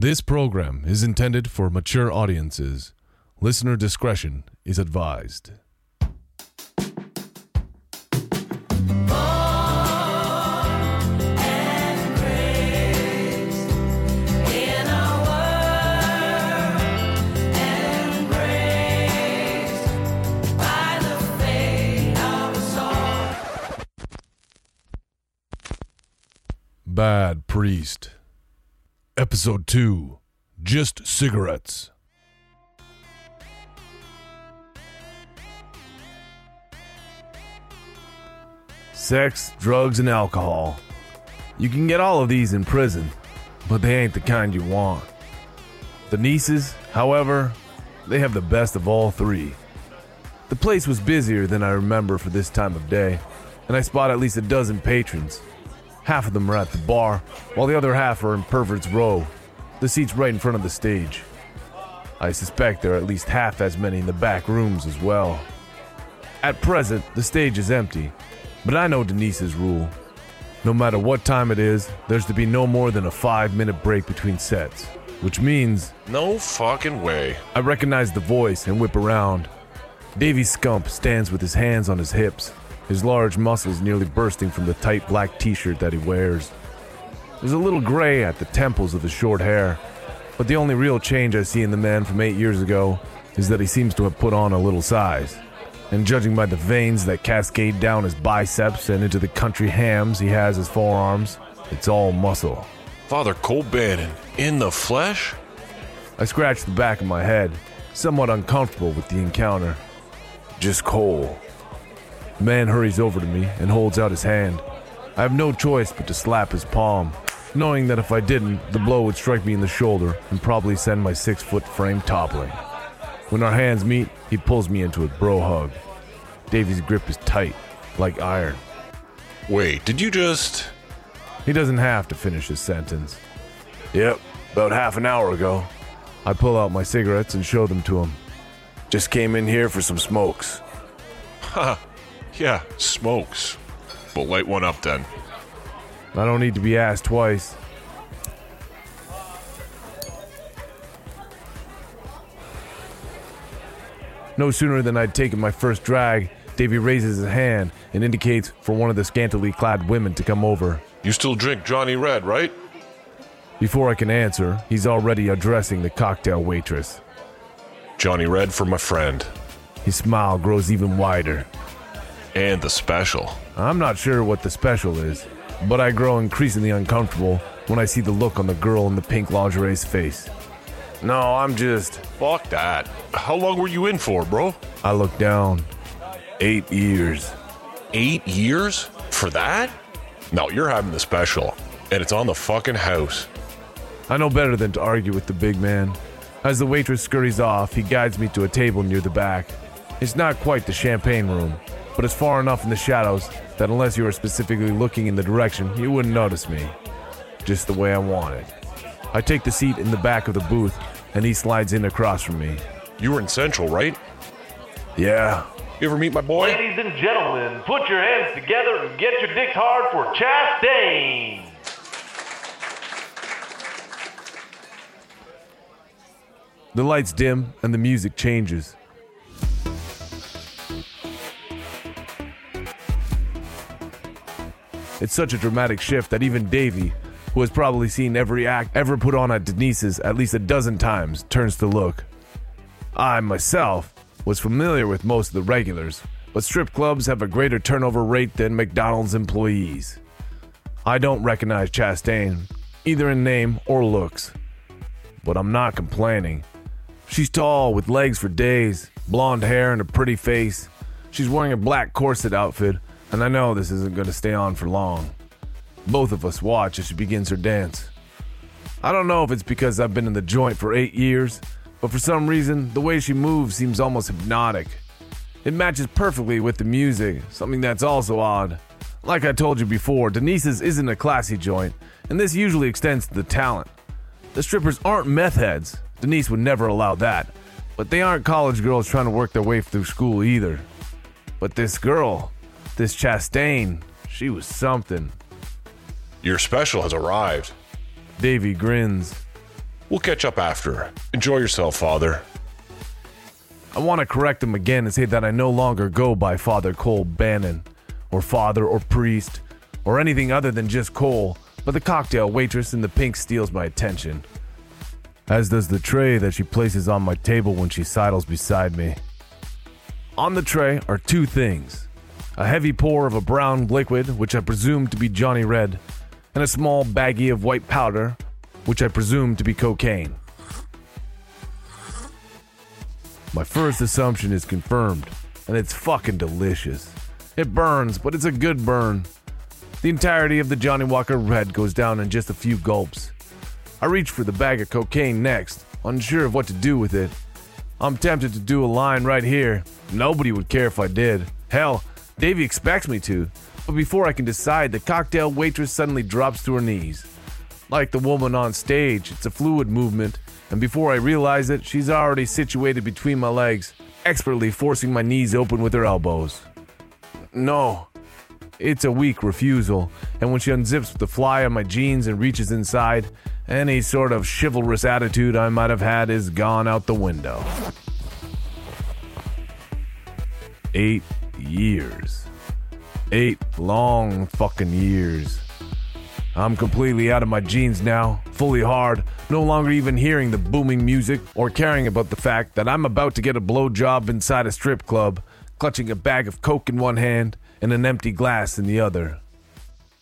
This program is intended for mature audiences. Listener discretion is advised. Bad Priest. Episode 2 Just Cigarettes. Sex, drugs, and alcohol. You can get all of these in prison, but they ain't the kind you want. Denise's, however, they have the best of all three. The place was busier than I remember for this time of day, and I spot at least a dozen patrons. Half of them are at the bar, while the other half are in Pervert's Row, the seats right in front of the stage. I suspect there are at least half as many in the back rooms as well. At present, the stage is empty, but I know Denise's rule. No matter what time it is, there's to be no more than a five minute break between sets, which means No fucking way. I recognize the voice and whip around. Davy Scump stands with his hands on his hips, his large muscles nearly bursting from the tight black t shirt that he wears. There's a little gray at the temples of his short hair, but the only real change I see in the man from eight years ago is that he seems to have put on a little size. And judging by the veins that cascade down his biceps and into the country hams he has as forearms, it's all muscle. Father Cole Bannon in the flesh? I scratch the back of my head, somewhat uncomfortable with the encounter. Just Cole. The man hurries over to me and holds out his hand. I have no choice but to slap his palm, knowing that if I didn't, the blow would strike me in the shoulder and probably send my six foot frame toppling. When our hands meet, he pulls me into a bro hug. Davy's grip is tight, like iron. Wait, did you just. He doesn't have to finish his sentence. Yep, about half an hour ago. I pull out my cigarettes and show them to him. Just came in here for some smokes. Ha! Yeah, smokes. But light one up then. I don't need to be asked twice. No sooner than I'd taken my first drag, Davy raises his hand and indicates for one of the scantily clad women to come over. You still drink Johnny Red, right? Before I can answer, he's already addressing the cocktail waitress. Johnny Red for my friend. His smile grows even wider. And the special. I'm not sure what the special is, but I grow increasingly uncomfortable when I see the look on the girl in the pink lingerie's face. No, I'm just. Fuck that. How long were you in for, bro? I look down. Eight years. Eight years? For that? No, you're having the special. And it's on the fucking house. I know better than to argue with the big man. As the waitress scurries off, he guides me to a table near the back. It's not quite the champagne room, but it's far enough in the shadows that unless you were specifically looking in the direction, you wouldn't notice me. Just the way I want it. I take the seat in the back of the booth, and he slides in across from me. You were in Central, right? Yeah, You ever meet my boy? Ladies and gentlemen, put your hands together and get your dicks hard for Chastain. the lights dim and the music changes. It's such a dramatic shift that even Davy, who has probably seen every act ever put on at Denise's at least a dozen times, turns to look. I, myself, was familiar with most of the regulars, but strip clubs have a greater turnover rate than McDonald's employees. I don't recognize Chastain, either in name or looks. But I'm not complaining. She's tall, with legs for days, blonde hair, and a pretty face. She's wearing a black corset outfit, and I know this isn't going to stay on for long. Both of us watch as she begins her dance. I don't know if it's because I've been in the joint for eight years, but for some reason, the way she moves seems almost hypnotic. It matches perfectly with the music, something that's also odd. Like I told you before, Denise's isn't a classy joint, and this usually extends to the talent. The strippers aren't meth heads. Denise would never allow that. But they aren't college girls trying to work their way through school either. But this girl, this Chastain, she was something. Your special has arrived. Davy grins. We'll catch up after. Enjoy yourself, Father. I want to correct him again and say that I no longer go by Father Cole Bannon, or Father or Priest, or anything other than just Cole, but the cocktail waitress in the pink steals my attention. As does the tray that she places on my table when she sidles beside me. On the tray are two things a heavy pour of a brown liquid, which I presume to be Johnny Red, and a small baggie of white powder, which I presume to be cocaine. My first assumption is confirmed, and it's fucking delicious. It burns, but it's a good burn. The entirety of the Johnnie Walker Red goes down in just a few gulps. I reach for the bag of cocaine next, unsure of what to do with it. I'm tempted to do a line right here. Nobody would care if I did. Hell, Davy expects me to. But before I can decide, the cocktail waitress suddenly drops to her knees. Like the woman on stage, it's a fluid movement, and before I realize it, she's already situated between my legs, expertly forcing my knees open with her elbows. No. It's a weak refusal, and when she unzips the fly on my jeans and reaches inside, any sort of chivalrous attitude I might have had is gone out the window. Eight years. Eight long fucking years. I'm completely out of my jeans now, fully hard, no longer even hearing the booming music or caring about the fact that I'm about to get a blowjob inside a strip club, clutching a bag of coke in one hand and an empty glass in the other.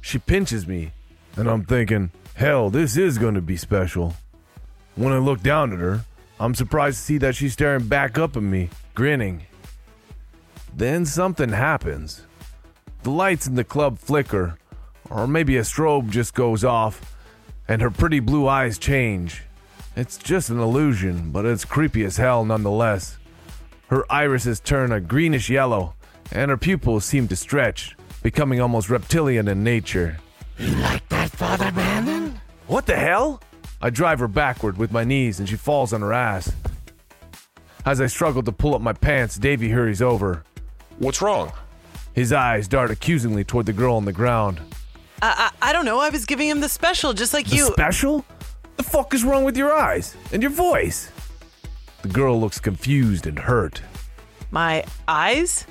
She pinches me, and I'm thinking, hell, this is to be special. When I look down at her, I'm surprised to see that she's staring back up at me, grinning. Then something happens. The lights in the club flicker, or maybe a strobe just goes off, and her pretty blue eyes change. It's just an illusion, but it's creepy as hell nonetheless. Her irises turn a greenish yellow, and her pupils seem to stretch, becoming almost reptilian in nature. You like that, Father Brandon? What the hell? I drive her backward with my knees and she falls on her ass. As I struggle to pull up my pants, Davy hurries over. What's wrong? His eyes dart accusingly toward the girl on the ground. I, I, I don't know. I was giving him the special, just like The you. special? The fuck is wrong with your eyes and your voice? The girl looks confused and hurt. My eyes?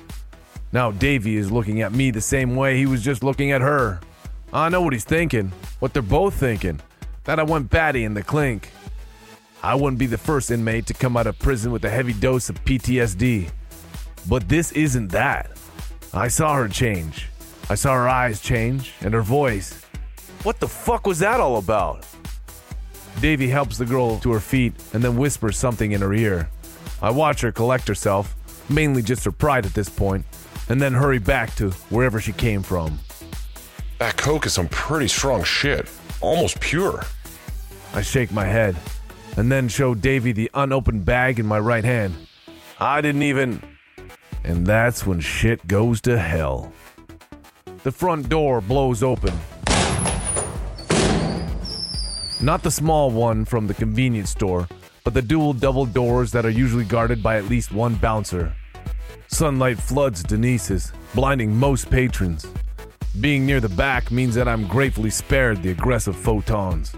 Now Davy is looking at me the same way he was just looking at her. I know what he's thinking, what they're both thinking. That I went batty in the clink. I wouldn't be the first inmate to come out of prison with a heavy dose of PTSD. But this isn't that. I saw her change. I saw her eyes change and her voice. What the fuck was that all about? Davy helps the girl to her feet and then whispers something in her ear. I watch her collect herself, mainly just her pride at this point, and then hurry back to wherever she came from. That coke is some pretty strong shit. Almost pure. I shake my head and then show Davy the unopened bag in my right hand. I didn't even. And that's when shit goes to hell. The front door blows open. Not the small one from the convenience store, but the dual double doors that are usually guarded by at least one bouncer. Sunlight floods Denise's, blinding most patrons. Being near the back means that I'm gratefully spared the aggressive photons.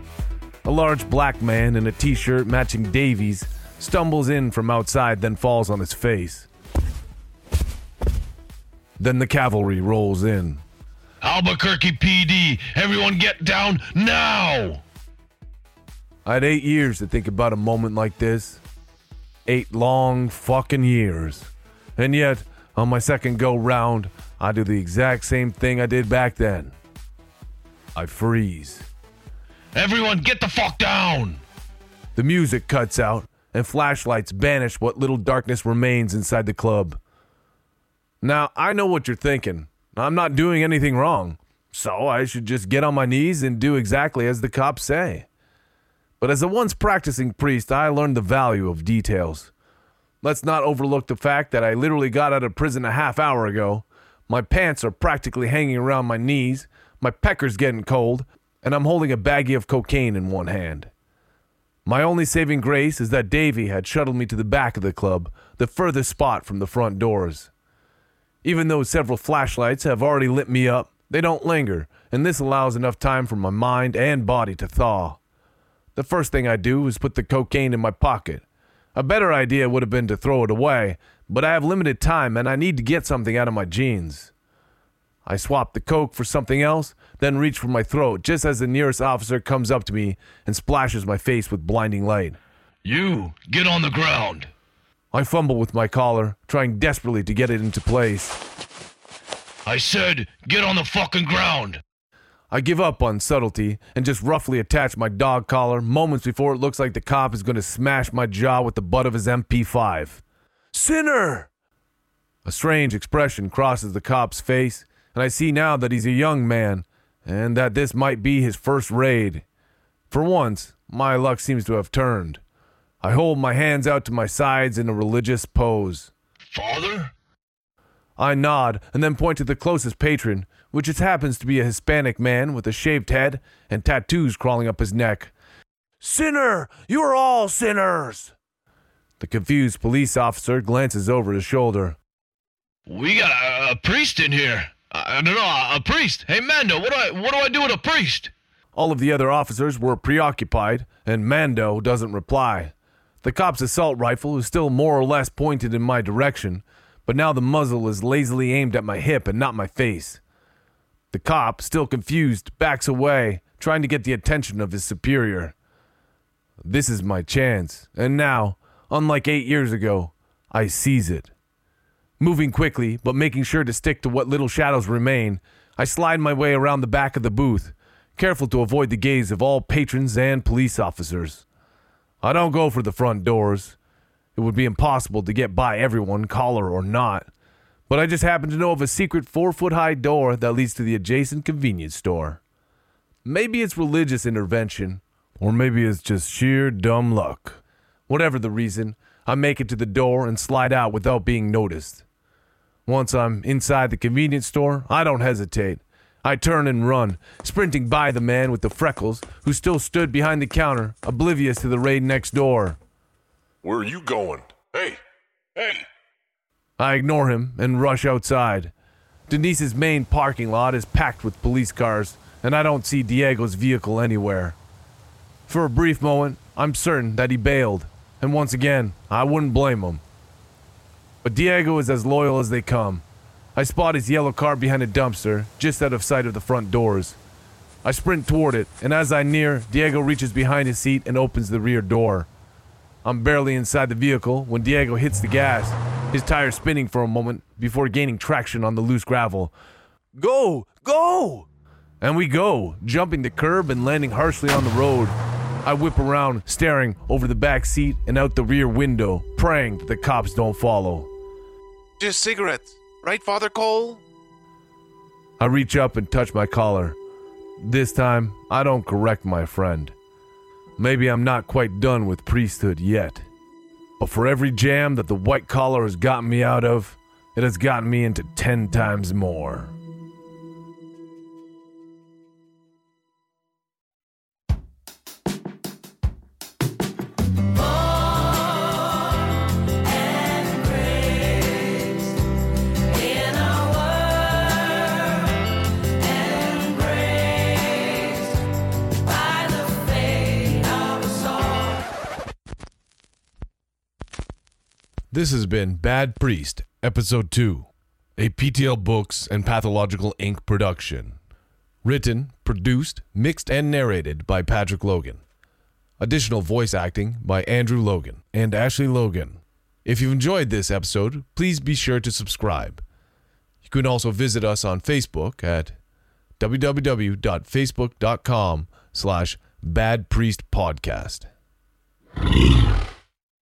A large black man in a t shirt matching Davy's stumbles in from outside, then falls on his face. Then the cavalry rolls in. Albuquerque PD, everyone get down now! I had eight years to think about a moment like this. Eight long fucking years. And yet, on my second go round, I do the exact same thing I did back then. I freeze. Everyone get the fuck down! The music cuts out, and flashlights banish what little darkness remains inside the club. Now, I know what you're thinking. I'm not doing anything wrong, so I should just get on my knees and do exactly as the cops say. But as a once practicing priest, I learned the value of details. Let's not overlook the fact that I literally got out of prison a half hour ago. My pants are practically hanging around my knees, my pecker's getting cold, and I'm holding a baggie of cocaine in one hand. My only saving grace is that Davy had shuttled me to the back of the club, the furthest spot from the front doors. Even though several flashlights have already lit me up, they don't linger, and this allows enough time for my mind and body to thaw. The first thing I do is put the cocaine in my pocket. A better idea would have been to throw it away, but I have limited time and I need to get something out of my jeans. I swap the coke for something else, then reach for my throat just as the nearest officer comes up to me and splashes my face with blinding light. You, get on the ground. I fumble with my collar, trying desperately to get it into place. I said, get on the fucking ground. I give up on subtlety and just roughly attach my dog collar moments before it looks like the cop is going to smash my jaw with the butt of his MP5. Sinner! A strange expression crosses the cop's face, and I see now that he's a young man and that this might be his first raid. For once, my luck seems to have turned. I hold my hands out to my sides in a religious pose. Father? I nod and then point to the closest patron, which just happens to be a Hispanic man with a shaved head and tattoos crawling up his neck. Sinner! You are all sinners! The confused police officer glances over his shoulder. We got a, a priest in here. I, I don't know, a, priest. Hey, Mando, what do I what do I do with a priest? All of the other officers were preoccupied, and Mando doesn't reply. The cop's assault rifle is still more or less pointed in my direction, but now the muzzle is lazily aimed at my hip and not my face. The cop, still confused, backs away, trying to get the attention of his superior. This is my chance, and now, unlike eight years ago, I seize it. Moving quickly, but making sure to stick to what little shadows remain, I slide my way around the back of the booth, careful to avoid the gaze of all patrons and police officers. I don't go for the front doors. It would be impossible to get by everyone, collar or not. But I just happen to know of a secret four foot high door that leads to the adjacent convenience store. Maybe it's religious intervention, or maybe it's just sheer dumb luck. Whatever the reason, I make it to the door and slide out without being noticed. Once I'm inside the convenience store, I don't hesitate. I turn and run, sprinting by the man with the freckles who still stood behind the counter, oblivious to the raid next door. Where are you going? Hey, hey. I ignore him and rush outside. Denise's main parking lot is packed with police cars, and I don't see Diego's vehicle anywhere. For a brief moment, I'm certain that he bailed, and once again, I wouldn't blame him. But Diego is as loyal as they come. I spot his yellow car behind a dumpster, just out of sight of the front doors. I sprint toward it, and as I near, Diego reaches behind his seat and opens the rear door. I'm barely inside the vehicle when Diego hits the gas, his tires spinning for a moment before gaining traction on the loose gravel. Go! Go! And we go, jumping the curb and landing harshly on the road. I whip around, staring over the back seat and out the rear window, praying that the cops don't follow. Just cigarettes, right, Father Cole? I reach up and touch my collar. This time, I don't correct my friend. Maybe I'm not quite done with priesthood yet. But for every jam that the white collar has gotten me out of, it has gotten me into ten times more. This has been Bad Priest, Episode 2, a PTL Books and Pathological Inc. production. Written, produced, mixed, and narrated by Patrick Logan. Additional voice acting by Andrew Logan and Ashley Logan. If you've enjoyed this episode, please be sure to subscribe. You can also visit us on Facebook at www.facebook.com slash badpriestpodcast.